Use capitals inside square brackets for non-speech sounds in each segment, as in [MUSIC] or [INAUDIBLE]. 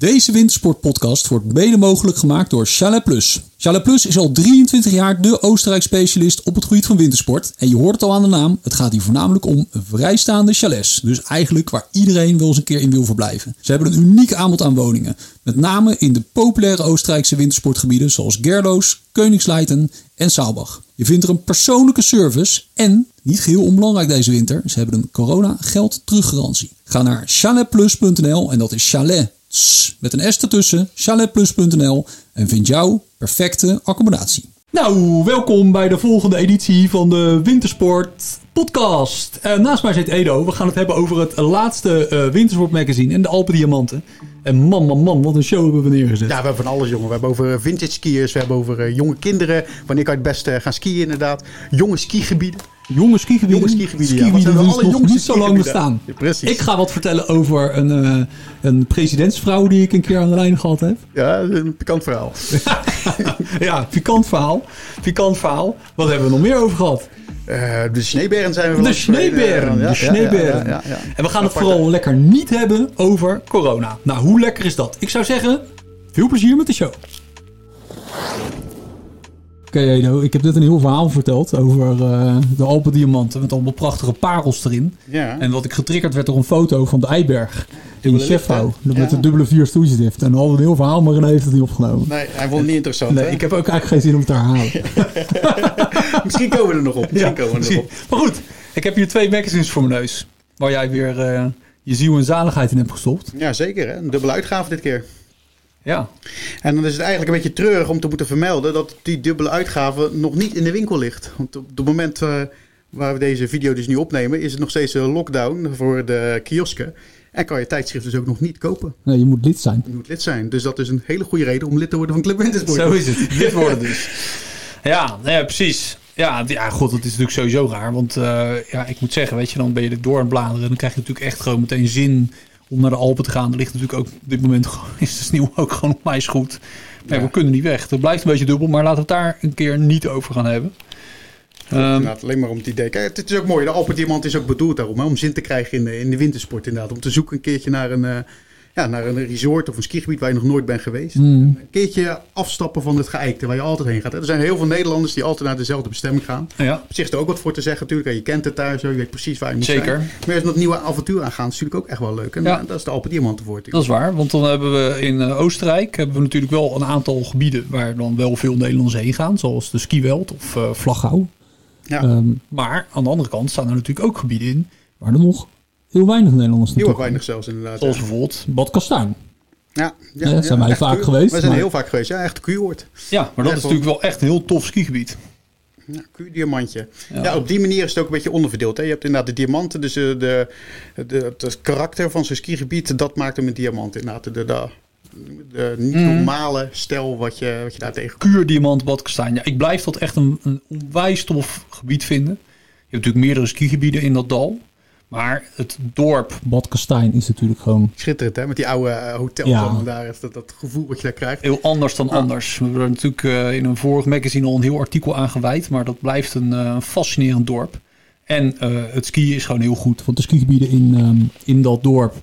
Deze wintersportpodcast wordt mede mogelijk gemaakt door Chalet Plus. Chalet Plus is al 23 jaar de Oostenrijk specialist op het gebied van wintersport. En je hoort het al aan de naam, het gaat hier voornamelijk om vrijstaande chalets. Dus eigenlijk waar iedereen wel eens een keer in wil verblijven. Ze hebben een uniek aanbod aan woningen. Met name in de populaire Oostenrijkse wintersportgebieden zoals Gerloos, Koningsleiten en Saalbach. Je vindt er een persoonlijke service en, niet geheel onbelangrijk deze winter, ze hebben een corona geld teruggarantie. Ga naar chaletplus.nl en dat is chalet met een S ertussen, chaletplus.nl en vind jouw perfecte accommodatie. Nou, welkom bij de volgende editie van de Wintersport Podcast. Uh, naast mij zit Edo. We gaan het hebben over het laatste uh, Wintersport magazine en de Alpen Diamanten. En man, man, man, wat een show hebben we neergezet. Ja, we hebben van alles, jongen. We hebben over vintage skiers, we hebben over uh, jonge kinderen. Wanneer kan je het beste gaan skiën, inderdaad. Jonge skigebieden. Jonge skigebieden. Jonge skigebieden, skigebieden ja. die alle nog niet zo lang bestaan. Ja, precies. Ik ga wat vertellen over een, uh, een presidentsvrouw die ik een keer aan de lijn gehad heb. Ja, een pikant verhaal. [LAUGHS] ja, pikant verhaal. Pikant verhaal. Wat hebben we nog meer over gehad? Uh, de sneeuwberen zijn we De sneeuwberen. Ja, de sneeuwberen. Ja, en we gaan het vooral lekker niet hebben over corona. Nou, hoe lekker is dat? Ik zou zeggen, veel plezier met de show. Oké, okay, ik heb net een heel verhaal verteld over uh, de Alpen Diamanten met allemaal prachtige parels erin. Ja. En wat ik getriggerd werd door een foto van de Eiberg in Chefhouw. Met ja. de dubbele vier stoeltjeslift. En al een heel verhaal, maar René heeft het niet opgenomen. Nee, hij vond het niet interessant. Nee, hè? ik heb ook eigenlijk geen zin om het te herhalen. [LAUGHS] misschien komen we er nog op. Misschien ja, komen we er nog op. Maar goed, ik heb hier twee magazines voor mijn neus. Waar jij weer uh, je ziel en zaligheid in hebt gestopt. Ja, zeker. Hè? Een dubbele uitgave dit keer. Ja. En dan is het eigenlijk een beetje treurig om te moeten vermelden dat die dubbele uitgave nog niet in de winkel ligt. Want op het moment uh, waar we deze video dus nu opnemen, is het nog steeds een lockdown voor de kiosken. En kan je tijdschrift dus ook nog niet kopen. Nee, je moet lid zijn. Je moet lid zijn. Dus dat is een hele goede reden om lid te worden van Club Wintersport. Zo is het. [LAUGHS] Lid worden dus. Ja, ja precies. Ja, ja, god, dat is natuurlijk sowieso raar. Want uh, ja, ik moet zeggen, weet je, dan ben je er door aan het bladeren. En dan krijg je natuurlijk echt gewoon meteen zin om naar de Alpen te gaan. Er ligt natuurlijk ook op dit moment [LAUGHS] is de sneeuw ook gewoon onwijs goed. Maar ja. we kunnen niet weg. Het blijft een beetje dubbel, maar laten we het daar een keer niet over gaan hebben. Um, alleen maar om het idee. Kijk, het is ook mooi. De Alpen Diamant is ook bedoeld daarom. Hè, om zin te krijgen in de, in de wintersport inderdaad. Om te zoeken een keertje naar een, uh, ja, naar een resort of een skigebied waar je nog nooit bent geweest. Mm. Een keertje afstappen van het geëikte waar je altijd heen gaat. Er zijn heel veel Nederlanders die altijd naar dezelfde bestemming gaan. Ja. Op zich is er ook wat voor te zeggen natuurlijk. Je kent het daar zo, je weet precies waar je moet Zeker. zijn. Maar als je dat nieuwe avontuur aangaan, is natuurlijk ook echt wel leuk. En Ja. dat is de Alpen Diamant ervoor. Dat is waar, want dan hebben we in uh, Oostenrijk hebben we natuurlijk wel een aantal gebieden waar dan wel veel Nederlanders heen gaan. Zoals de Skiweld of uh, Vlaghouw. Ja. Um, maar aan de andere kant staan er natuurlijk ook gebieden in waar er nog heel weinig Nederlanders Heel weinig zelfs inderdaad. Zoals ja. bijvoorbeeld Bad Kastijn. Ja, Ja, zijn wij vaak geweest, Wij zijn maar- heel vaak geweest, ja, echt Q-woord. Ja, maar dat Ja, is natuurlijk wel echt een heel tof skigebied. Ja, Q-diamantje. Ja. Ja. op die manier is het ook een beetje onderverdeeld. Hè. Je hebt inderdaad de diamanten, dus eh, de, de, het karakter van zo'n skigebied, dat maakt hem een diamant. Inderdaad, de, de, de niet Mhm. normale stijl wat je, wat je daar tegen Kuur, Diamant, Bad Kastijn. Ja, ik blijf dat echt een, een onwijs tof gebied vinden. Je hebt natuurlijk meerdere skigebieden in dat dal. Maar het dorp Bad Kastijn is natuurlijk gewoon Schitterend, hè? Met die oude eh, hotels Ja. daar. is Dat, dat gevoel wat je daar krijgt. heel anders dan anders. We hebben er natuurlijk eh, in een vorig magazine al een heel artikel aan gewijd. Maar dat blijft een eh, fascinerend dorp. En eh, het skiën is gewoon heel goed. Want de skigebieden in, ehm, in dat dorp,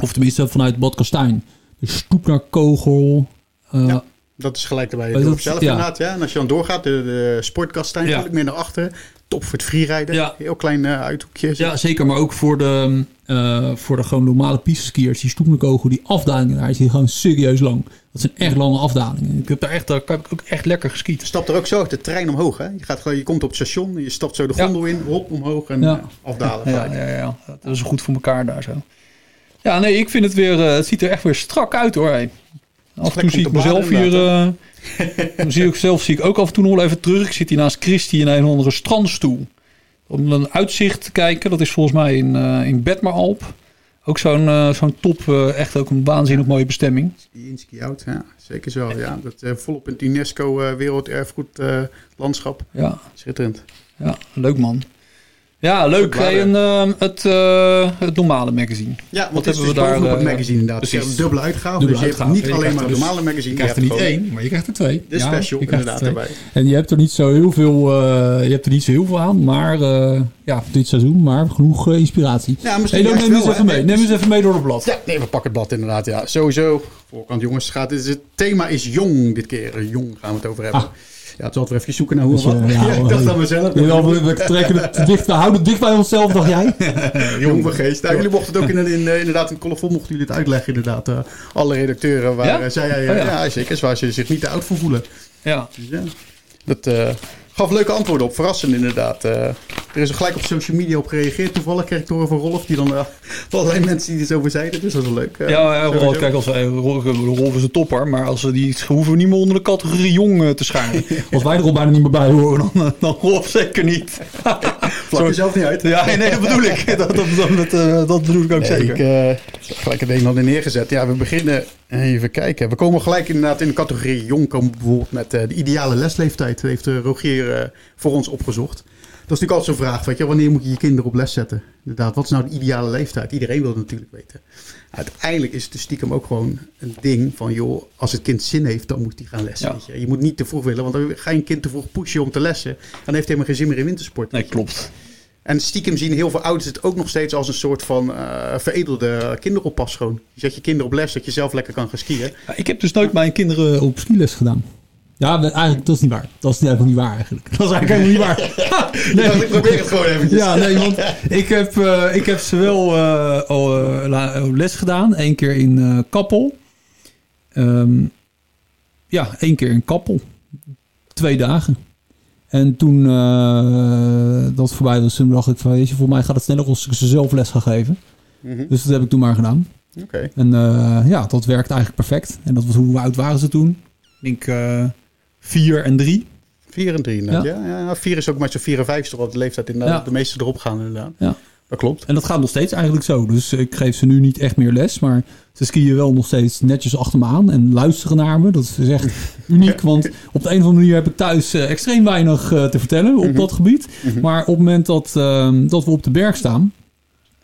of tenminste vanuit Bad Kastijn, de stoep naar Kogel. eh, Ja. Dat is gelijk erbij. Het dorp zelf ja. inderdaad, ja. En als je dan doorgaat, de, de sportkastijn, Ja. natuurlijk meer naar achteren. Top voor het freerijden. Ja. Heel klein eh, uithoekje. Ja, zeker. Maar ook voor de, eh, voor de gewoon normale piste-skiers. Die stoepnekogel, die afdalingen daar, is die gewoon serieus lang. Dat zijn echt lange afdalingen. Ik heb daar echt, daar ik ook echt lekker Je geskiet. stapt er ook zo de trein omhoog. Hè? Je, gaat gewoon, je komt op het station, je stapt zo de gondel in, hop omhoog en eh, afdalen. Ja, ja, ja. Dat is goed voor elkaar daar zo. Ja, nee, ik vind het weer, het ziet er echt weer strak uit hoor. hey. Af en toe lekker zie ik mezelf hier, eh, dan zie ik zelf zie ik ook af en toe nog wel even terug. Ik zit hier naast Christy in een of andere strandstoel. Om een uitzicht te kijken. Dat is volgens mij in, eh in Bedmaralp. Ook zo'n eh, zo'n top, eh, echt ook een waanzinnig mooie bestemming. Ski in, ski out, ja, zeker zo. Ja, dat eh, volop in het UNESCO eh, werelderfgoed eh, landschap. Ja, Schitterend. ja, leuk man. Ja, leuk. Hey, en, ehm, het, eh, het normale magazine. Ja, want Wat het is hebben dus we daar, bovenop het eh, magazine inderdaad. precies. Je hebt een dubbele uitgave, Dubbele dus je hebt uitgave. niet alleen maar het dus- normale magazine. Je krijgt er niet één, maar je krijgt er twee. De Ja, special er inderdaad erbij. En je hebt er niet zo heel veel, eh, je hebt er niet zo heel veel aan, maar eh, ja, dit seizoen, maar genoeg eh, inspiratie. Ja, misschien hey, dan neem eens even mee. Neem eens even mee door het blad. Ja, nee, we pakken het blad inderdaad. Ja, sowieso. Voorkant jongens, gaat, het, het thema is jong dit keer. Jong gaan we het over hebben. Ah. Ja, het zal weer even zoeken naar hoe Dus, wat. ja, Ja, ik dacht aan mezelf. We, trekken het dicht, we houden het dicht bij onszelf, dacht jij? [LAUGHS] Jong van geest. Nou, jullie mochten het ook in, in, eh, inderdaad in colofon mochten jullie het uitleggen inderdaad. eh, alle redacteuren waar eh, zij, eh, Oh, ja. zeker, waar ze zich niet te oud voor voelen. Ja. Dus ja, dat gaf leuke antwoorden op. Verrassend inderdaad. Eh, er is er gelijk op social media op gereageerd. Toevallig kreeg ik horen van Rolf, die dan [LAUGHS] van allerlei mensen die er zo over zeiden. Dus dat is wel leuk. eh, Ja. Rolf, kijk, als wij, Rolf is een topper, maar als die hoeven we niet meer onder de categorie jong te schijnen. [LAUGHS] Als wij er al bijna niet meer bij horen, dan, dan Rolf zeker niet. [LAUGHS] [LAUGHS] Vlak jezelf niet uit. Ja, nee, dat bedoel ik. [LAUGHS] Dat, dat, dat, eh, dat bedoel ik ook Nee, zeker. ik eh, gelijk het een al neergezet. Ja, we beginnen even kijken. We komen gelijk inderdaad in de categorie jong. Komen bijvoorbeeld met eh, de ideale lesleeftijd. Dat heeft Rogier voor ons opgezocht. Dat is natuurlijk altijd zo'n vraag. Weet je, wanneer moet je je kinderen op les zetten? Inderdaad, wat is nou de ideale leeftijd? Iedereen wil het natuurlijk weten. Uiteindelijk is het dus stiekem ook gewoon een ding van... joh, als het kind zin heeft, dan moet hij gaan lessen. Ja. Weet je. je moet niet te vroeg willen, want dan ga je een kind te vroeg pushen om te lessen. Dan heeft hij helemaal geen zin meer in wintersport. Nee, klopt. En stiekem zien heel veel ouders het ook nog steeds als een soort van eh, veredelde kinderoppas gewoon. Je zet je kinderen op les, dat je zelf lekker kan gaan skiën. Ik heb dus nooit mijn kinderen op skiles gedaan. Ja, we- eigenlijk, dat is niet waar. Dat is helemaal niet waar eigenlijk. Dat is eigenlijk helemaal niet waar. [LAUGHS] Nee. ik probeer het gewoon eventjes. Ja, nee, want ik heb, eh, ik heb ze wel eh, al eh, les gedaan. Eén keer in Kappel. Ehm, ja, één keer in Kappel. Twee dagen. En toen dat voorbij was, toen dacht ik van, weet je, voor mij gaat het sneller als ik ze zelf les ga geven. Mhm. Dus dat heb ik toen maar gedaan. Oké. En ja, dat werkt eigenlijk perfect. En dat was hoe oud waren ze toen? Ik denk eh, vier en drie. Vier en drie inderdaad. Ja. Ja, ja, vier is ook maar zo'n vier en is toch de leeftijd inderdaad. De meeste erop gaan inderdaad. Ja. Dat klopt. En dat gaat nog steeds eigenlijk zo. Dus ik geef ze nu niet echt meer les. Maar ze skiën wel nog steeds netjes achter me aan. En luisteren naar me. Dat is echt [LAUGHS] uniek. Want op de een of andere manier heb ik thuis eh, extreem weinig eh, te vertellen op dat gebied. Maar op het moment dat, ehm, dat we op de berg staan.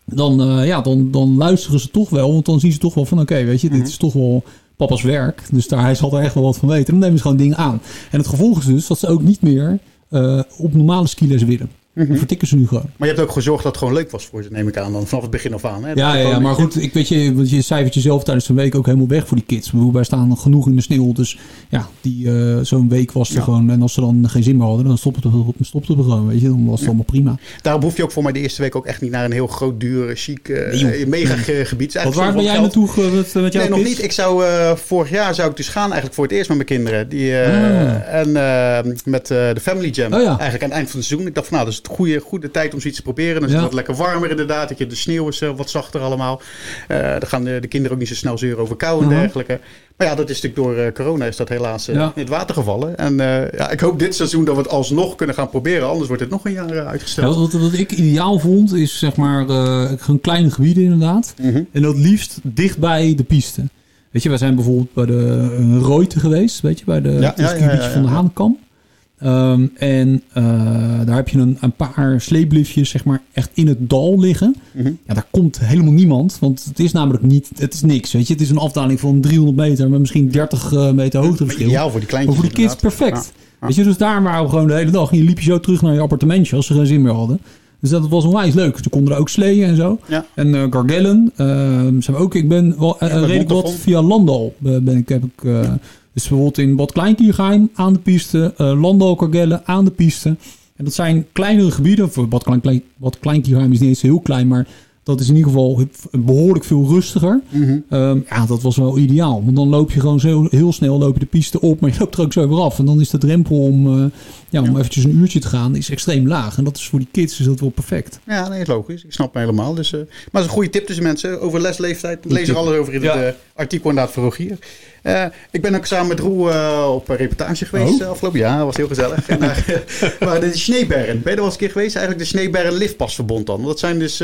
Dan, eh, ja, dan, dan luisteren ze toch wel. Want dan zien ze toch wel van oké, weet je, dit is toch wel papa's werk. Dus daar, hij zal er echt wel wat van weten. En dan nemen ze gewoon dingen aan. En het gevolg is dus dat ze ook niet meer eh, op normale skiles willen. Dat vertikken ze nu gewoon. Maar je hebt ook gezorgd dat het gewoon leuk was voor ze, neem ik aan. Dan vanaf het begin af aan. Hè? Ja, ja, maar goed, ik weet je, want je cijfert jezelf tijdens een week ook helemaal weg voor die kids. Bedoel, wij staan genoeg in de sneeuw, dus ja, die eh, zo'n week was er Ja. gewoon. En als ze dan geen zin meer hadden, dan stopte het, stopte het gewoon, weet je. Dan was het allemaal prima. Daarom hoef je ook voor mij de eerste week ook echt niet naar een heel groot, duur, chic, eh, Nee, mega ge- gebied. Wat waar ben jij geld. naartoe met, met jouw Nee, nog niet. Ik zou, eh, vorig jaar zou ik dus gaan eigenlijk voor het eerst met mijn kinderen. Die, eh, Ah. En eh, met eh, de Family Jam. Oh ja. Eigenlijk aan het eind van het seizoen. Ik dacht van nou, dat is goede, goede tijd om zoiets te proberen. Dan is Ja. het wat lekker warmer inderdaad. Dat je, de sneeuw is eh, wat zachter allemaal. Eh, dan gaan de, de kinderen ook niet zo snel zeuren over kou en Mhm. dergelijke. Maar ja, dat is natuurlijk door eh, corona is dat helaas eh, Ja. in het water gevallen. En eh, ja, ik hoop dit seizoen dat we het alsnog kunnen gaan proberen. Anders wordt het nog een jaar eh, Ja, uitgesteld. wat, wat ik ideaal vond, is zeg maar eh gewoon kleine gebieden inderdaad. Mhm. En dat liefst dicht bij de piste. Weet je, wij zijn bijvoorbeeld bij de Rooite geweest, weet je, bij de, Ja, ja, van de. Ehm, en eh, daar heb je een, een paar sleepliftjes, zeg maar, echt in het dal liggen. Mhm. Ja, daar komt helemaal niemand, want het is namelijk niet, het is niks, weet je. Het is een afdaling van 300 meter met misschien 30 eh, meter hoogteverschil. Ideaal voor die Maar kleintjes voor die kids inderdaad. perfect. Ja, ja. Weet je, dus daar waren we gewoon de hele dag. En je liep je zo terug naar je appartementje als ze geen zin meer hadden. Dus dat was onwijs leuk. Ze konden er ook sleeën en zo. Ja. En eh Gargellen. eh, zijn we ook, ik ben wel Ja, redelijk wat via Landal. ben ik, heb ik, dus bijvoorbeeld in Bad Kleinkiergeheim aan de piste. Gargellen aan de piste. En dat zijn kleinere gebieden. Voor Bad, Klein, Klein, Bad Kleinkiergeheim is niet eens heel klein, maar dat is in ieder geval behoorlijk veel rustiger. Mhm. Ehm, ja, dat was wel ideaal. Want dan loop je gewoon zo heel snel loop je de piste op, maar je loopt er ook zo weer af. En dan is de drempel om, eh, ja, om Ja. eventjes een uurtje te gaan is extreem laag. En dat is voor die kids is dat wel perfect. Ja, nee, is logisch. Ik snap me helemaal. Dus, eh, maar het is een goede tip tussen mensen over lesleeftijd. Lees er alles over in Ja. het eh, artikel inderdaad voor Rogier. Eh, ik ben ook samen met Roel eh, op een reportage geweest Oh. eh, afgelopen jaar. Dat was heel gezellig. en, [LAUGHS] [LAUGHS] waren de Sneeberren. Ben je er wel eens een keer geweest? Eigenlijk de Sneeberren Liftpasverbond dan. Dat zijn dus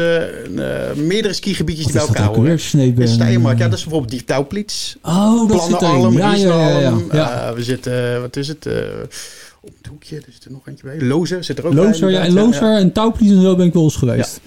meerdere skigebiedjes die bij is elkaar weer? horen. Sneebergen? In Steiermark, ja, dat is bijvoorbeeld die Touwplits. Oh, dat zit erin. Plannenarm, Ja, ja, ja, ja, ja. We zitten, wat is het? op het hoekje, er zit er nog eentje bij. Lozer zit er ook Lozer, bij. ja, en. Lozer en Touwplies en zo ben ik wel eens geweest.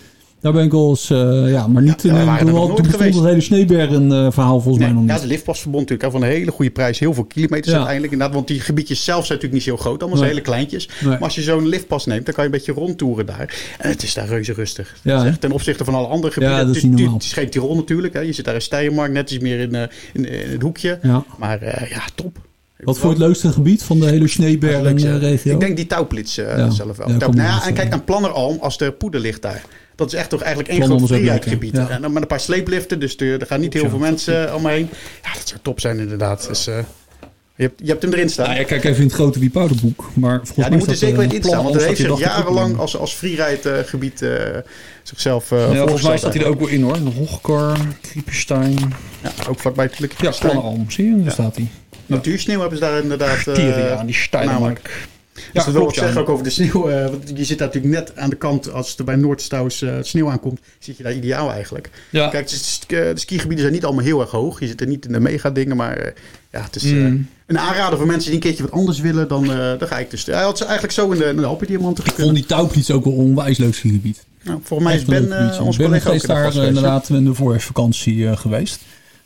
Daar ben ik wel eens, eh, ja, maar niet Ja, we waren er nog nooit geweest. het hele Sneebergen eh, verhaal volgens mij nog ja, de liftpasverbond natuurlijk. hè, Van een hele goede prijs. Heel veel kilometers Ja. uiteindelijk. Inderdaad, want die gebiedjes zelf zijn natuurlijk niet zo groot. Allemaal zijn Nee. hele kleintjes. Nee. Maar als je zo'n liftpas neemt, dan kan je een beetje rondtoeren daar. En het is daar reuze rustig. Ja, Het is echt ten opzichte van alle andere gebieden. Ja, dat het, is niet het normaal. is geen Tirol natuurlijk. Hè. Je zit daar in Steiermark, net iets meer in, eh, in, in het hoekje. Ja. Maar eh, ja, top. Wat voor het leukste gebied van de hele Leuk, Sneebergen zeg. eh, regio? Ik denk die touwplits Ja. zelf wel. Ja, Touw- nou ja, en kijk naar Planneralm als de poeder ligt daar. Dat is echt toch eigenlijk één groot vrijheidgebied. ja. En dan met een paar sleepliften, dus er, er gaan niet heel Ja. veel mensen omheen. Ja, dat zou top zijn inderdaad. Dus, eh, je, hebt, je hebt hem erin staan. Nou, ja, kijk even in het grote Wiepouderboek. Maar volgens Ja, mij die moeten zeker eh, in staan. Want hij heeft zich jarenlang als, als freeride-gebied eh, zichzelf eh Ja, volgens mij staat hij er ook wel in hoor. De Hochkar, Krieperstein. Ja, ook vlakbij natuurlijk. Ja, Planneralm. Zie je? Daar staat hij. Natuursneeuw hebben ze daar inderdaad. eh, Tieren, die Steiermark. Ja, Dus dat zeggen ook over de sneeuw. eh, want je zit daar natuurlijk net aan de kant, als er bij Noordstouws eh sneeuw aankomt, zit je daar ideaal eigenlijk. Ja. Kijk, eh, de skigebieden zijn niet allemaal heel erg hoog. Je zit er niet in de mega dingen, maar eh, ja, het is eh, Mm. een aanrader voor mensen die een keertje wat anders willen. Dan, eh dan ga ik dus. Hij had ze eigenlijk zo in de, in de Alpendiamanten Ik vond die Touwplies ook wel onwijs leuk skigebied. Nou, volgens mij is Echt Ben, onze Ben collega, ook is in de daar inderdaad in de voorjaarsvakantie eh, geweest.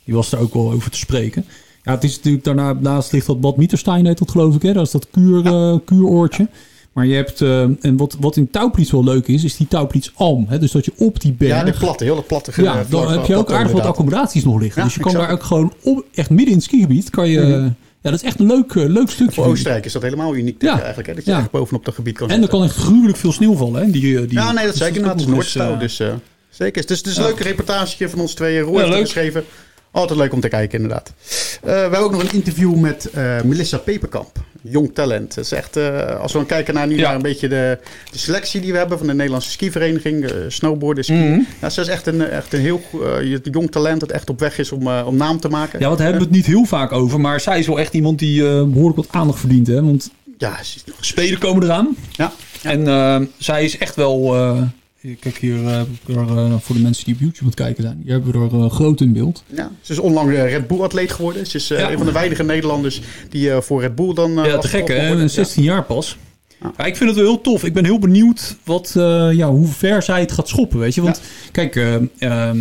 Die was er ook wel over te spreken. Ja, het is natuurlijk daarna, naast ligt dat Bad Mieterstein heet dat geloof ik. Hè? Dat is dat kuur, eh, kuuroortje. Maar je hebt, eh, en wat, wat in Touwplies wel leuk is, is die Touwplies Alm. Hè? Dus dat je op die berg... Ja, de platte, heel de platte. eh, Ja, dan heb je ook aardig wat accommodaties nog liggen. Ja, dus je kan daar ook gewoon op, echt midden in het skigebied kan je... Mhm. Ja, dat is echt een leuk, eh, leuk stukje. Voor Oostenrijk is dat helemaal uniek denk Ja. eigenlijk. Hè? Dat je Ja. echt bovenop dat gebied kan En er kan echt gruwelijk veel sneeuw vallen. Hè? Die, eh, die, Ja, nee, dat dus zeker. Het is Noordstouw, eh, dus zeker. zeker. Het is, is een Ja. leuke reportage van ons Ja, het leuk. geschreven. Altijd leuk om te kijken, inderdaad. Eh, we hebben ook nog een interview met eh, Melissa Peperkamp. Jong talent. Dat is echt, als we kijken naar nu Ja. naar een beetje de, de selectie die we hebben van de Nederlandse skivereniging. eh snowboarden. Mhm. Ja, ze is echt een, echt een heel jong talent dat echt op weg is om, om naam te maken. Ja, want daar hebben we het niet heel vaak over. Maar zij is wel echt iemand die eh, behoorlijk wat aandacht verdient. Hè? Want Ja, spelen komen eraan. Ja. En eh, zij is echt wel... eh, kijk hier, eh, eh, voor de mensen die op YouTube aan het kijken zijn. Hier hebben we er eh, groot in beeld. Ja, ze is onlangs Red Bull-atleet geworden. Ze is eh, Ja. een van de weinige Nederlanders die eh, voor Red Bull dan... eh, ja, te gek hè. worden. En 16 jaar pas. Ja. Ja, ik vind het wel heel tof. Ik ben heel benieuwd wat, eh, ja, hoe ver zij het gaat schoppen. Weet je? Want kijk, eh, ehm,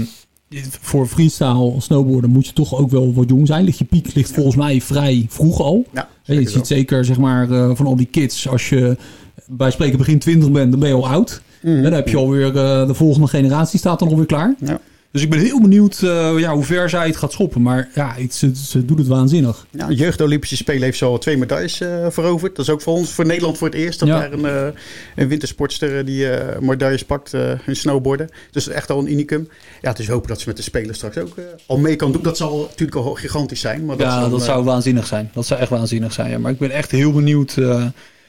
voor freestyle snowboarden moet je toch ook wel wat jong zijn. Ligt je piek ligt volgens mij vrij vroeg al. Ja, je ziet zo. zeker zeg maar, eh, van al die kids, als je bij spreken begin 20 bent, dan ben je al oud. Mhm. En dan heb je alweer eh, de volgende generatie staat dan alweer klaar. Ja. Dus ik ben heel benieuwd eh, ja, hoe ver zij het gaat schoppen. Maar ja, het, ze, ze doet het waanzinnig. Ja, de jeugd Olympische Spelen heeft zo al twee medailles eh, veroverd. Dat is ook voor ons, voor Nederland voor het eerst dat Ja. daar een, eh, een wintersportster die medailles pakt in snowboarden. Dus echt al een unicum. Ja, dus hopen dat ze met de Spelen straks ook al mee kan doen. Dat zal natuurlijk al gigantisch zijn. Maar dat Ja, dat zou waanzinnig zijn. Dat zou echt waanzinnig zijn. Ja. Maar ik ben echt heel benieuwd.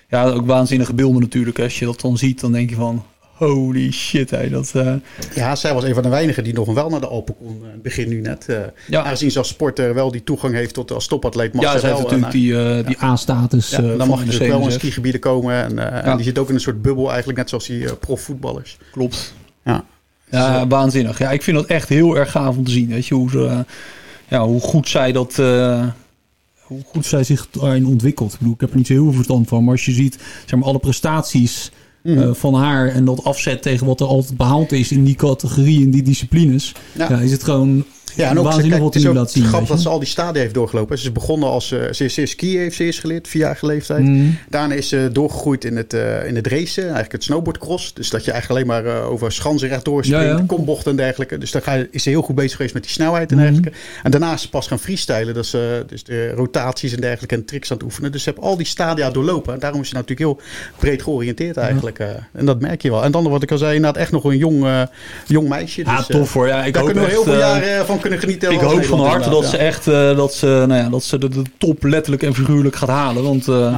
ja, ook waanzinnige beelden natuurlijk. Als je dat dan ziet, dan denk je van... Holy shit, hé. Dat, eh, Ja, zij was een van de weinigen die nog wel naar de Alpen kon. eh, begin nu net. eh Ja. Aangezien ze als sporter wel die toegang heeft tot als topatleet. Mag ja, zij ze heeft natuurlijk die... eh, die A-status. Ja, dan mag je natuurlijk wel in skigebieden komen. En, en die zit ook in een soort bubbel eigenlijk. Net zoals die profvoetballers. klopt. Ja. Ja, waanzinnig. Ja, ik vind dat echt heel erg gaaf om te zien. Weet je, hoe, ze, ja, hoe goed zij dat... hoe goed zij zich daarin ontwikkelt. Ik bedoel, ik heb er niet zo heel veel verstand van. Maar als je ziet zeg maar, alle prestaties Mhm. eh, van haar... en dat afzet tegen wat er altijd behaald is in die categorie, in die disciplines... Ja. Ja. is het gewoon Ja, en ook kijk, wat het is ook laat zien. grappig weet dat ze al die stadia heeft doorgelopen. Ze is begonnen als uh, ze, ze skiën heeft ze eerst geleerd, vierjarige leeftijd. Mm. Daarna is ze doorgegroeid in het, eh, in het racen, eigenlijk het snowboardcross. Dus dat je eigenlijk alleen maar eh, over schansen rechtdoor springt, Ja, ja. kombochten en dergelijke. Dus daar ga je, is ze heel goed bezig geweest met die snelheid en Mhm. dergelijke. En daarna is ze pas gaan freestylen. Dat ze dus de rotaties en dergelijke en tricks aan het oefenen. Dus ze heeft al die stadia doorlopen. En daarom is ze natuurlijk heel breed georiënteerd eigenlijk. eh. en dat merk je wel. En dan wat ik al zei, inderdaad echt nog een jong, eh, jong meisje. ja, Dus, eh, tof hoor. Ja, ik daar hoop kunnen we heel veel eh, jaren van kunnen genieten. Ik hoop van harte dat ze echt eh, dat ze, nou ja, dat ze de, de top letterlijk en figuurlijk gaat halen. Want eh,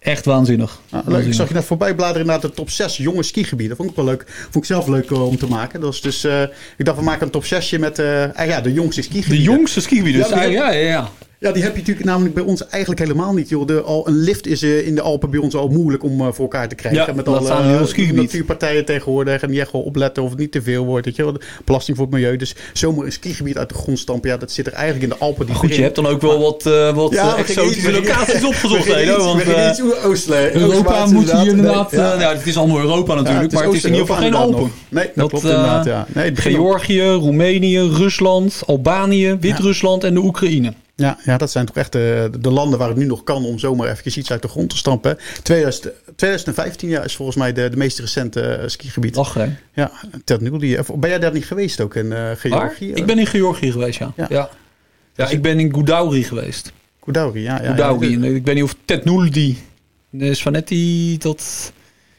echt waanzinnig. Ja, leuk. Ik zag je net voorbij bladeren naar de top 6 jonge skigebieden. Vond ik wel leuk. Vond ik zelf leuk eh, om te maken. Dat is dus, eh, ik dacht, we maken een top 6 met eh, ah ja, de jongste skigebieden. De jongste skigebieden. Ja, ja, ja, ja. Ja, die heb je natuurlijk namelijk bij ons eigenlijk helemaal niet. Joh. De, al, een lift is eh, in de Alpen bij ons al moeilijk om eh, voor elkaar te krijgen. Ja, met heel uh, natuurpartijen tegenwoordig. En die echt wel opletten of het niet te veel wordt. Weet je wel. Belasting voor het milieu. Dus zomaar een skigebied uit de grond stampen. Ja, dat zit er eigenlijk in de Alpen. Die Goed, je hebt dan ook wel wat, wat Ja, exotische locaties opgezocht. We hè, want iets oostelijk. Europa moet hier Nee, inderdaad... eh, nou, het is allemaal Europa natuurlijk, Ja, maar het is in ieder geval geen Alpen. Nee, dat, klopt inderdaad, ja. Nee, Georgië, Roemenië, Rusland, Albanië, Wit-Rusland en de Oekraïne. Ja, ja, dat zijn toch echt de, de landen waar het nu nog kan om zomaar even iets uit de grond te stampen. 2000, 2015 ja, is volgens mij de, de meest recente eh, skigebied. Lach, hè? Ja. Of Ben jij daar niet geweest ook in eh Waar? Georgië? Ik ben in Georgië geweest, ja. Ja. Ja, ja. ik ben in Goudauri geweest. Kudauri, ja. ja, Goudauri. En Ik weet niet of Tetnuldi, de Svanetti, dat...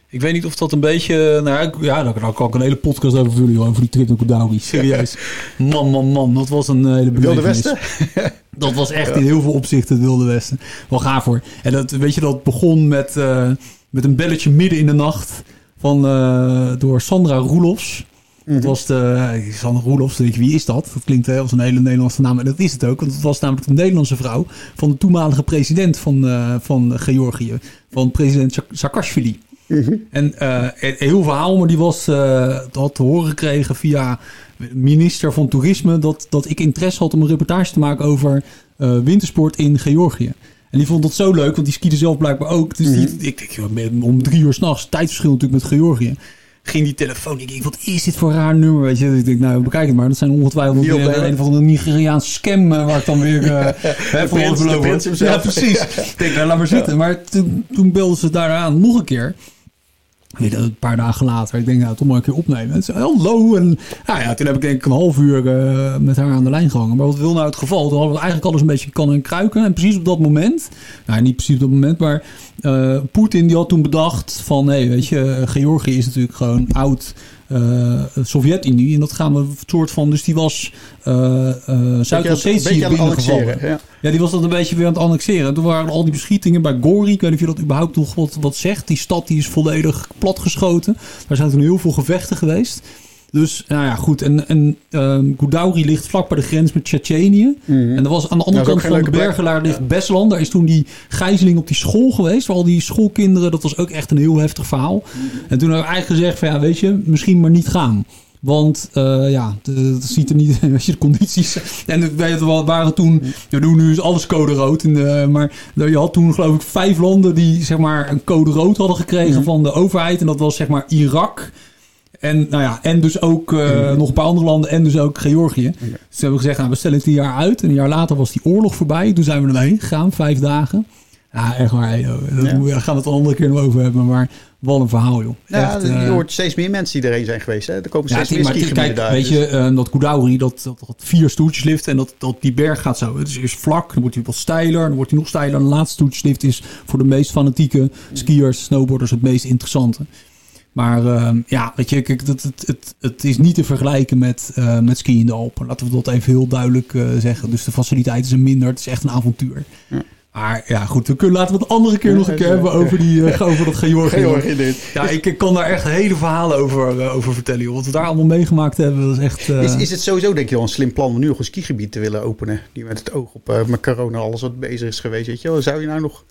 Ik weet niet of dat een beetje... Nou ja, ik- Ja, daar daar kan ik een hele podcast over vullen, joh, over die trip naar Kodawi. Serieus. [LAUGHS] Man, man, man. Dat was een eh, hele Wilde belevenis. Westen? [LAUGHS] Dat was echt in heel veel opzichten het Wilde Westen. Wel gaaf hoor. En dat, weet je, dat begon met, eh, met een belletje midden in de nacht van, eh, door Sandra Roelofs. Dat was de, eh, Sandra Roelofs, denk je, wie is dat? Dat klinkt als een hele Nederlandse naam. En dat is het ook, want het was namelijk een Nederlandse vrouw van de toenmalige president van, van Georgië. Van president Saak- Saakashvili. En eh, een heel verhaal, maar die was, had te horen gekregen via minister van Toerisme dat, dat ik interesse had om een reportage te maken over eh, wintersport in Georgië. En die vond dat zo leuk, want die skiede zelf blijkbaar ook. Dus die, ik denk, om drie uur s'nachts, tijdverschil natuurlijk met Georgië. Ging die telefoon, ik denk, wat is dit voor een raar nummer? Weet je, ik denk, nou, bekijk het maar. Dat zijn ongetwijfeld weer een van de Nigeriaanse scam eh, waar ik dan weer eh [LAUGHS] voor prins word. hemzelf. Ja, precies. [LAUGHS] Ik denk, nou, laat maar zitten. Maar toen, toen belden ze daaraan nog een keer. Weet een paar dagen later. Ik denk, nou, toch maar een keer opnemen. En ze, hallo. En nou ja, toen heb ik denk ik een half uur eh, met haar aan de lijn gehangen. Maar wat wil nou het geval? Toen hadden we eigenlijk alles een beetje kan en kruiken. En precies op dat moment, nou niet precies op dat moment, maar eh, Poetin die had toen bedacht van, hé, weet je, Georgië is natuurlijk gewoon oud eh, Sovjet-Unie. En dat gaan we soort van, dus die was eh eh Zuid-Ossetië binnengevallen. Ja. Ja, die was dat een beetje weer aan het annexeren. En toen waren al die beschietingen bij Gori. Ik weet niet of je dat überhaupt nog wat, wat zegt. Die stad die is volledig platgeschoten. Daar zijn toen heel veel gevechten geweest. Dus, nou ja, goed. En, en ehm Goudauri ligt vlak bij de grens met Tsjetsjenië. En er was aan de andere Dat kant van de daar ligt Beslan. Daar is toen die gijzeling op die school geweest. Waar al die schoolkinderen, dat was ook echt een heel heftig verhaal. En toen hebben we eigenlijk gezegd van, ja, weet je, misschien maar niet gaan. Want eh, ja, dat ziet er niet, [LAUGHS] weet je, de condities. En wij waren toen, doen nu is alles code rood. En, maar je had toen geloof ik vijf landen die zeg maar een code rood hadden gekregen van de overheid. En dat was zeg maar Irak. En, nou ja, en dus ook eh, nog een paar andere landen en dus ook Georgië. Dus we hebben gezegd, nou, we stellen het een jaar uit. En een jaar later was die oorlog voorbij. Toen zijn we erheen gegaan, vijf dagen. Ja, echt waar. joh. Dat Ja. Daar gaan we het een andere keer nog over hebben. Maar wat een verhaal, joh. Ja, Echt, je eh, hoort steeds meer mensen die erheen zijn geweest. Hè? Er komen ja, steeds meer skigebieden kijk, daar. weet dus- je, eh, dat Goudauri, dat, dat had vier stoeltjesliften en dat, dat, die berg gaat zo. Het is eerst vlak, dan wordt hij wat steiler, dan wordt hij nog steiler. En de laatste stoeltjeslift is voor de meest fanatieke skiers, snowboarders het meest interessante. Maar eh, ja, weet je, kijk, dat, het, het, het is niet te vergelijken met, eh met ski in de Alpen. Laten we dat even heel duidelijk eh, zeggen. Dus de faciliteiten zijn minder, het is echt een avontuur. Maar ja, goed, we kunnen, laten we het andere keer Ja, nog een keer ja. hebben over, die, eh, [LAUGHS] over dat Georgië. Georgië dit. Ja, ik, ik kan daar echt hele verhalen over, over vertellen. Joh. Wat we daar allemaal meegemaakt hebben, dat is echt... Is, is het sowieso denk je wel een slim plan om nu nog een skigebied te willen openen? Die met het oog op met corona alles wat bezig is geweest. Weet je wel? Zou je nou nog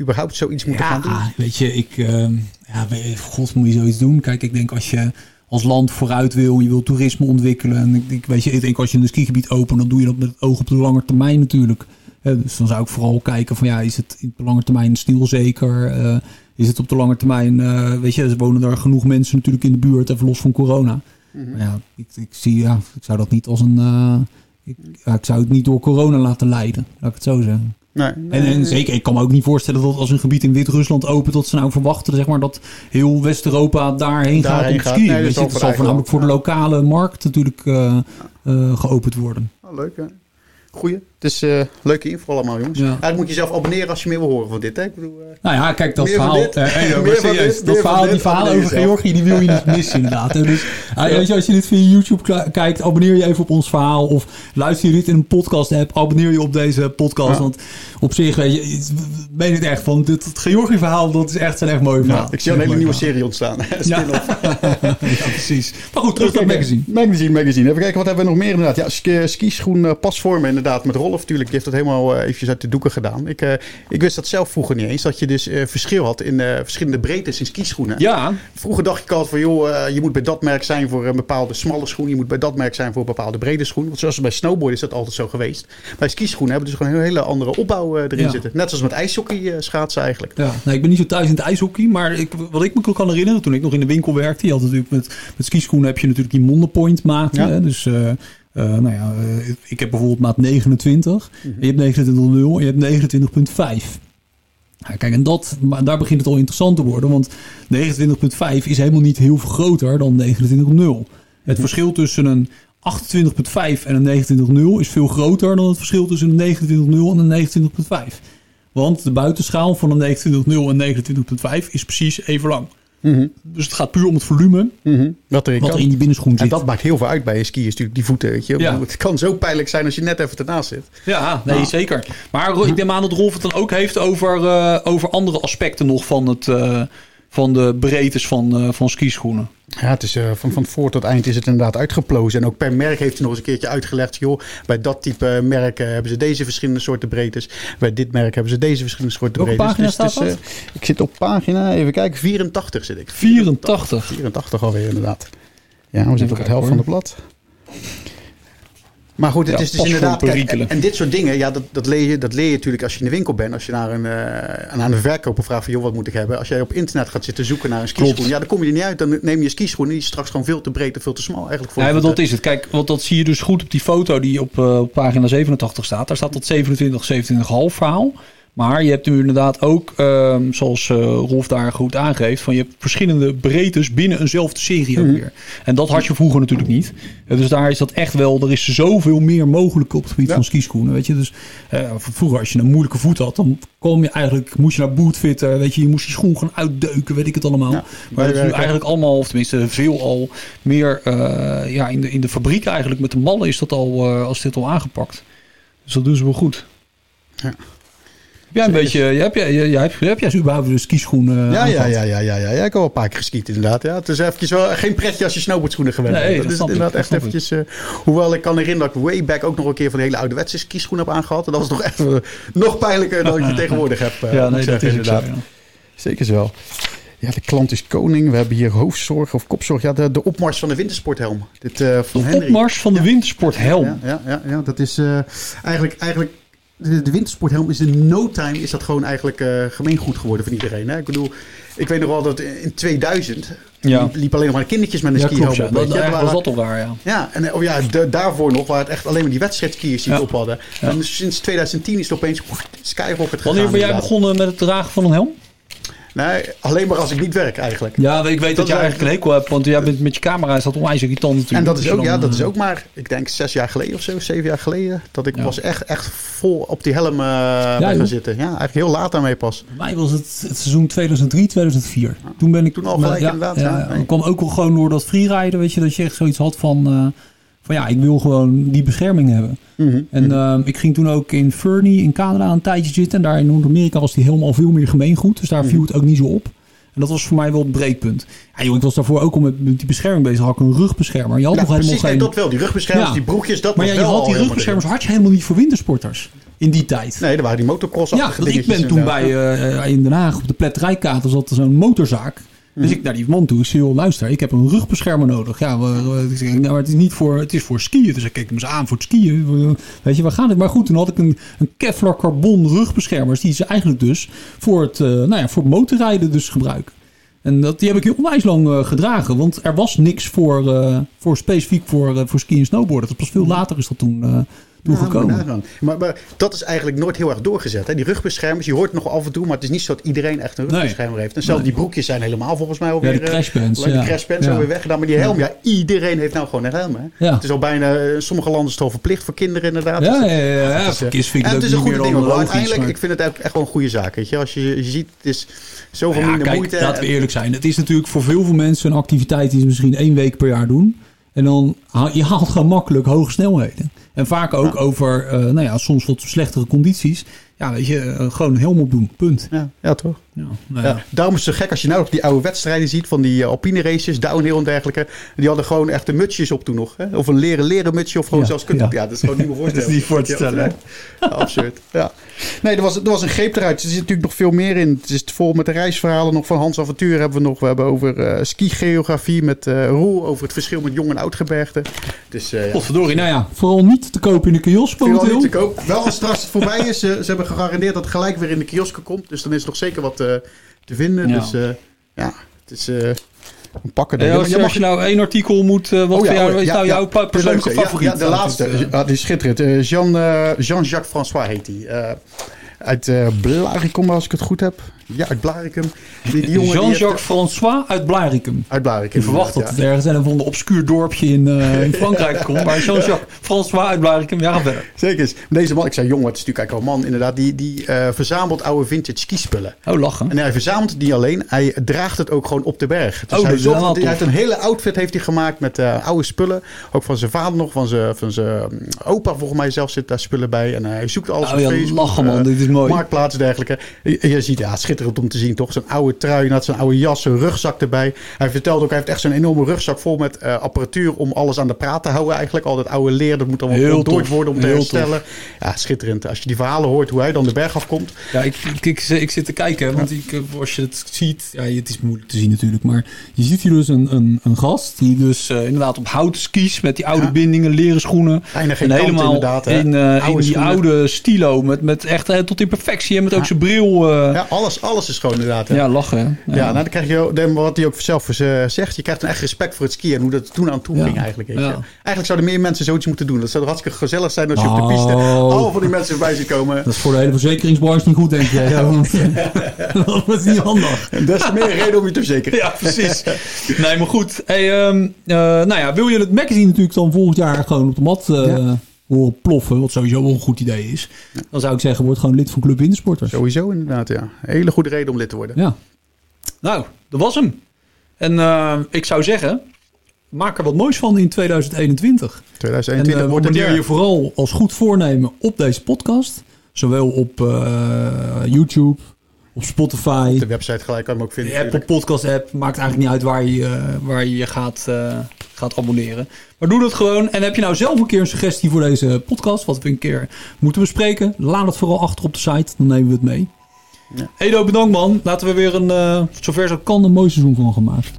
überhaupt zoiets moeten gaan doen? ja, weet je, ik... ehm, ja, god moet je zoiets doen. Kijk, ik denk als je als land vooruit wil, je wil toerisme ontwikkelen. En ik, ik, weet je, ik denk als je een skigebied opent, dan doe je dat met het oog op de lange termijn natuurlijk. Hè, dus dan zou ik vooral kijken van ja, is het op de lange termijn stilzeker? Eh is het op de lange termijn, eh, weet je, er wonen daar genoeg mensen natuurlijk in de buurt, even los van corona. Mhm. Maar ja, ik, ik zie, ja, ik zou dat niet als een, eh, ik, ja, ik zou het niet door corona laten leiden, laat ik het zo zeggen. Nee, En, en zeker, ik kan me ook niet voorstellen dat als een gebied in Wit-Rusland opent, dat ze nou verwachten zeg maar, dat heel West-Europa daarheen gaat om skiën. Nee, dat zal voornamelijk voor de lokale markt natuurlijk eh, eh, geopend worden. Oh, leuk hè? Goeie. Het is eh, leuke info allemaal jongens. Ja. Eigenlijk moet je zelf abonneren als je meer wil horen van dit. Hè? Ik bedoel, eh, Nou ja, kijk, dat verhaal, dit. eh, hey, [LAUGHS] joh, maar Meer van serieus, dit, dat meer van verhaal, dit, die verhaal over. Georgië, die wil je niet missen inderdaad. hè. Dus [LAUGHS] weet je, als je dit via YouTube kijkt, abonneer je even op ons verhaal. Of luister je dit in een podcast app, abonneer je op deze podcast. Ja. Want op zich, weet je, meen het echt van, dit, het Georgië verhaal, dat is echt zijn echt mooi verhaal. ik zie een hele nieuwe serie ontstaan. [LAUGHS] Ja. Precies. Maar goed, terug naar het magazine. Magazine, magazine. Even kijken, wat hebben we nog meer inderdaad? Ja, ski, skischoen eh, pasvormen inderdaad met Rolf natuurlijk, heeft dat helemaal uh, eventjes uit de doeken gedaan. Ik, uh, ik wist dat zelf vroeger niet eens, dat je dus uh, verschil had in verschillende breedtes in skischoenen. Ja. Vroeger dacht ik altijd van, joh, je moet bij dat merk zijn voor een bepaalde smalle schoen. Je moet bij dat merk zijn voor een bepaalde brede schoen. Want zoals bij snowboard is dat altijd zo geweest. Bij skischoenen hebben we dus gewoon een hele andere opbouw erin ja. zitten. Net zoals met ijshockey schaatsen eigenlijk. Ja, ik ben niet zo thuis in het ijshockey, maar ik, wat ik me kan herinneren, toen ik nog in de winkel werkte, je had natuurlijk met, met skischoenen heb je natuurlijk die mondepoint maten. Ja. Dus uh, nou ja, uh, ik heb bijvoorbeeld maat 29. Mm -hmm. Je hebt 29.0 en je hebt 29.5. Ja, kijk, en dat, maar daar begint het al interessant te worden. Want 29.5 is helemaal niet heel veel groter dan 29.0. Het verschil tussen een 28.5 en een 29.0 is veel groter dan het verschil tussen een 29.0 en een 29.5. Want de buitenschaal van een 29.0 en 29.5 is precies even lang. Mm -hmm. Dus het gaat puur om het volume mm -hmm. wat, er in, wat er in die binnenschoen zit. En dat maakt heel veel uit bij een ski, is natuurlijk die voeten. Weet je. Ja. Het kan zo pijnlijk zijn als je net even ernaast zit. Ja, nee, zeker. Maar ik neem aan dat Rolf het dan ook heeft over, uh, over andere aspecten nog van, het, uh, van de breedtes van, uh, van skischoenen. Ja, het is uh, van, van voor tot eind is het inderdaad uitgeplozen. En ook per merk heeft hij nog eens een keertje uitgelegd. Joh, bij dat type merken hebben ze deze verschillende soorten breedtes. Bij dit merk hebben ze deze verschillende soorten Welke breedtes. pagina dus staat het is, uh, ik zit op pagina, even kijken, 84 zit ik. 84? 84 alweer inderdaad. Ja, we zitten op het helft van het blad. Maar goed, het Ja, is dus inderdaad. Kijk, en, dit soort dingen, ja, dat, dat, leer je, dat leer je natuurlijk als je in de winkel bent. Als je naar een, uh, aan een verkoper vraagt van, joh, wat moet ik hebben? Als jij op internet gaat zitten zoeken naar een skischoen, Klopt. ja, dan kom je er niet uit. Dan neem je een skischoen en die is straks gewoon veel te breed en veel te smal eigenlijk voor Nee, je maar dat is het. Kijk, want dat zie je dus goed op die foto die op, uh, op pagina 87 staat. Daar staat dat 27, 27,5 verhaal. Maar je hebt nu inderdaad ook, um, zoals uh, Rolf daar goed aangeeft, van je hebt verschillende breedtes binnen eenzelfde serie ook Mhm. weer. En dat had je vroeger natuurlijk niet. Uh, dus daar is dat echt wel, er is zoveel meer mogelijk op het gebied Ja. van skischoenen. Weet je, dus uh, vroeger als je een moeilijke voet had, dan kom je eigenlijk, moest je naar bootfitten, weet je, je moest je schoen gaan uitdeuken, weet ik het allemaal. Ja, maar het is nu eigenlijk allemaal, of tenminste veel al, meer ja, in, de, in de fabriek eigenlijk met de mallen is dat al, als dit al aangepakt. Dus dat doen ze wel goed. Ja. Heb jij een beetje, heb jij, jij, jij, heb jij überhaupt een skischoenen Ja, ja, ja, ja, ja, ja. ja. Ik heb wel een paar keer geskiet inderdaad. Ja. Het is eventjes wel geen pretje als je snowboardschoenen gewend Nee, bent. dat Dat is inderdaad echt eventjes... uh, hoewel ik kan herinneren dat ik way back ook nog een keer van de hele ouderwetse skischoenen heb aangehad. En dat was nog even nog pijnlijker dan ik [LAUGHS] tegenwoordig heb. uh, Ja, nee, dat is zo, inderdaad. ja. Zeker wel. Ja, de klant is koning. We hebben hier hoofdzorg of kopzorg. Ja, de, de opmars van de wintersporthelm. Dit, uh, van De Henry. opmars van de wintersporthelm. Ja, ja, ja, ja, dat is uh, eigenlijk, eigenlijk de, de wintersporthelm is in no time is dat gewoon eigenlijk uh, gemeengoed geworden van iedereen. Hè? Ik bedoel, ik weet nog wel dat in 2000 Ja. liep, liep alleen nog maar kindertjes met een Ja, skihelm. Ja. op. Dat, eigenlijk was dat toch waar, ja. ja, en of ja, de- daarvoor nog waren het echt alleen maar die wedstrijdskiers die Ja. het op hadden. Ja. En dus sinds 2010 is het opeens skyrocket gegaan. Wanneer ben jij begonnen met het dragen van een helm? Nee, alleen maar als ik niet werk eigenlijk. Ja, ik weet dat, Dat jij eigenlijk een hekel hebt, want jij bent met je camera is dat onwijs irritant natuurlijk. En dat is, Dus ook, ja, dat is eh, ook maar, ik denk zes jaar geleden of zo, zeven jaar geleden, dat ik Ja. pas echt, echt vol op die helm uh, joh. gaan zitten. Ja, eigenlijk heel laat daarmee pas. Bij mij was het het seizoen 2003, 2004. Toen ben ik Toen al gelijk inderdaad. Dat kwam ook wel gewoon door dat freeriden, weet je, dat je echt zoiets had van, eh, van ja, ik wil gewoon die bescherming hebben. Mhm. En ehm, ik ging toen ook in Fernie in Canada een tijdje zitten. En daar in Noord-Amerika was die helemaal al veel meer gemeengoed. Dus daar viel het ook niet zo op. En dat was voor mij wel het breekpunt. Ja, joh, ik was daarvoor ook al met, met die bescherming bezig. Had ik een rugbeschermer. Je had Ja, nog helemaal precies, nee, geen... dat wel. Die rugbeschermers, Ja. die broekjes, dat maar was ja, je wel had die rugbeschermers had je helemaal niet voor wintersporters in die tijd. Nee, er waren die motocross Ja, ik ben toen bij eh, in Den Haag op de Pletterijkater zat er zo'n motorzaak. Dus Mhm. ik naar die man toe, ik zei, joh, luister, ik heb een rugbeschermer nodig. Ja, nou, maar het is niet voor, het is voor skiën. Dus ik keek hem eens aan voor het skiën. Weet je, waar gaat het? Maar goed, toen had ik een, een Kevlar carbon rugbeschermers. Die ze eigenlijk dus voor het, eh, nou ja, voor motorrijden dus gebruiken. En dat, die heb ik heel onwijs lang eh, gedragen. Want er was niks voor, eh, voor specifiek voor, eh, voor ski en snowboarden. Dat pas veel later is dat toen, eh, toen Ja. Maar, maar dat is eigenlijk nooit heel erg doorgezet. Hè? Die rugbeschermers, je hoort nog af en toe, maar het is niet zo dat iedereen echt een Nee. rugbeschermer heeft. En zelfs Nee. die broekjes zijn helemaal volgens mij alweer... Ja, de eh, crashbands, alleen ja. De crashbands Ja. alweer weggedaan. Maar die helm, ja, iedereen heeft nou gewoon een helm. Hè? Het is al bijna, in sommige landen is het al verplicht voor kinderen inderdaad. Ja, Dus ja, ja. is, eh, en het is een goede ding. logisch, uiteindelijk, maar- ik vind het ook echt wel een goede zaak. Weet je? Als je, je ziet, het is zoveel minder kijk, moeite. laten we eerlijk zijn. Het is natuurlijk voor veel veel mensen een activiteit die ze misschien één week per jaar doen. En dan haal je haalt gewoon makkelijk hoge snelheden. En vaak ook over, eh, nou ja, soms wat slechtere condities. ja, weet je, eh, gewoon een helm opdoen. Punt. Ja, ja toch? Ja, nou ja. Ja. Daarom is het zo gek als je nou nog die oude wedstrijden ziet van die uh, alpine races, downhill en dergelijke. Die hadden gewoon echt een mutsjes op toen nog. Hè? Of een leren leren mutsje of gewoon zelfs kunt. Ja. ja. dat is gewoon niet meer voor te [LAUGHS] Dat is niet voor te stellen. Ja, absurd. Ja. Nee, er was, er was een greep eruit. Er zit natuurlijk nog veel meer in. Het is vol met de reisverhalen nog van Hans Avontuur hebben we nog. We hebben over eh ski-geografie met eh Roel. Over het verschil met jong en oud gebergte. Dus eh ja. Potverdorie, nou ja, vooral niet te kopen in de kiosk Veel niet momenteel. te koop. Wel als straks het voorbij is. Ze, ze hebben gegarandeerd dat het gelijk weer in de kiosken komt. Dus dan is nog zeker wat eh, te vinden. Ja. Dus eh, ja, het is eh, een pakken. Ja, als, Je als je nou één artikel moet, eh, wat Oh voor ja, jou, oh is ja, nou jouw persoonlijke favoriet? Ja, de laatste. is, eh, Ah, die is schitterend. Eh, Jean, eh, Jean-Jacques François heet hij. Uit eh Blaricum, als ik het goed heb. Ja, uit. Die, die die Jean-Jacques heeft- François uit Blaricum. Uit Blaricum. Ik verwacht dat inderdaad, het ergens in een obscuur dorpje in, eh, in [LAUGHS] Frankrijk komt. Maar Jean-Jacques François uit Blaricum, ja, verder. Zeker. is. Deze man, ik zei jongen, het is natuurlijk eigenlijk al een man inderdaad. Die, die eh, verzamelt oude vintage skispullen. Oh, lachen. En hij verzamelt niet alleen, hij draagt het ook gewoon op de berg. Dus Oh, hij, wel hij tof. heeft een hele outfit heeft hij gemaakt met oude spullen. Ook van zijn vader nog, van zijn, van zijn opa volgens mij zelf zit daar spullen bij. En hij zoekt alles Oh op ja, Facebook. lachen man, dit is mooi. Marktplaats en dergelijke. Je, je ziet, ja, schitterend om te zien toch. Zo'n oude trui, net zo'n oude jas, zo'n rugzak erbij. Hij vertelde ook, hij heeft echt zo'n enorme rugzak vol met eh, apparatuur om alles aan de praat te houden eigenlijk. Al dat oude leer, dat moet allemaal Heel ontdooid worden om te Heel herstellen. Ja, schitterend. Als je die verhalen hoort, hoe hij dan de berg afkomt. Ja, ik, ik, ik, ik zit te kijken, want ik, eh, als je het ziet, ja, het is moeilijk te zien natuurlijk, maar je ziet hier dus een, een, een gast die dus eh, inderdaad op houten skis met die oude Ja. bindingen, leren schoenen. En helemaal inderdaad, hè. in, eh, Oude in die schoenen. oude stilo, met, met echt eh, tot in perfectie en met ook zijn bril. eh, Ja, alles, alles is gewoon inderdaad. hè. ja, lachen. hè. Ja, nou, dan krijg je ook- dan wat hij ook zelf eh, zegt. Je krijgt een echt respect voor het skiën en hoe dat toen aan toe Ja. ging eigenlijk. Eigenlijk zouden meer mensen zoiets moeten doen. Dat zou hartstikke gezellig zijn als je op de Oh. piste allemaal van die mensen voorbij ziet komen. Dat is voor de hele verzekeringsbranche niet goed, denk je. [LAUGHS] Ja, want, [LAUGHS] dat is niet handig. En [LAUGHS] des te meer reden om je te verzekeren. Ja, precies. Nee, maar goed. Hey, ehm, eh, nou ja, wil je het magazine natuurlijk dan volgend jaar gewoon op de mat eh, Ja. Horen ploffen, wat sowieso wel een goed idee is, dan zou ik zeggen, word gewoon lid van Club Wintersporters. Sowieso inderdaad, ja. Een hele goede reden om lid te worden. Ja. Nou, dat was hem. En eh, ik zou zeggen, maak er wat moois van in 2021. En 2021 eh wordt het abonneer jaar. je vooral als goed voornemen op deze podcast. Zowel op eh, YouTube, op Spotify, De website gelijk kan je hem ook vinden. de Apple. Podcast app. Maakt eigenlijk niet uit waar je eh, waar je je gaat, eh, gaat abonneren. Maar doe dat gewoon. En heb je nou zelf een keer een suggestie voor deze podcast, wat we een keer moeten bespreken, laat het vooral achter op de site. Dan nemen we het mee. Ja. Edo, bedankt man. Laten we weer een, eh, zover zo kan, een mooi seizoen van gaan maken.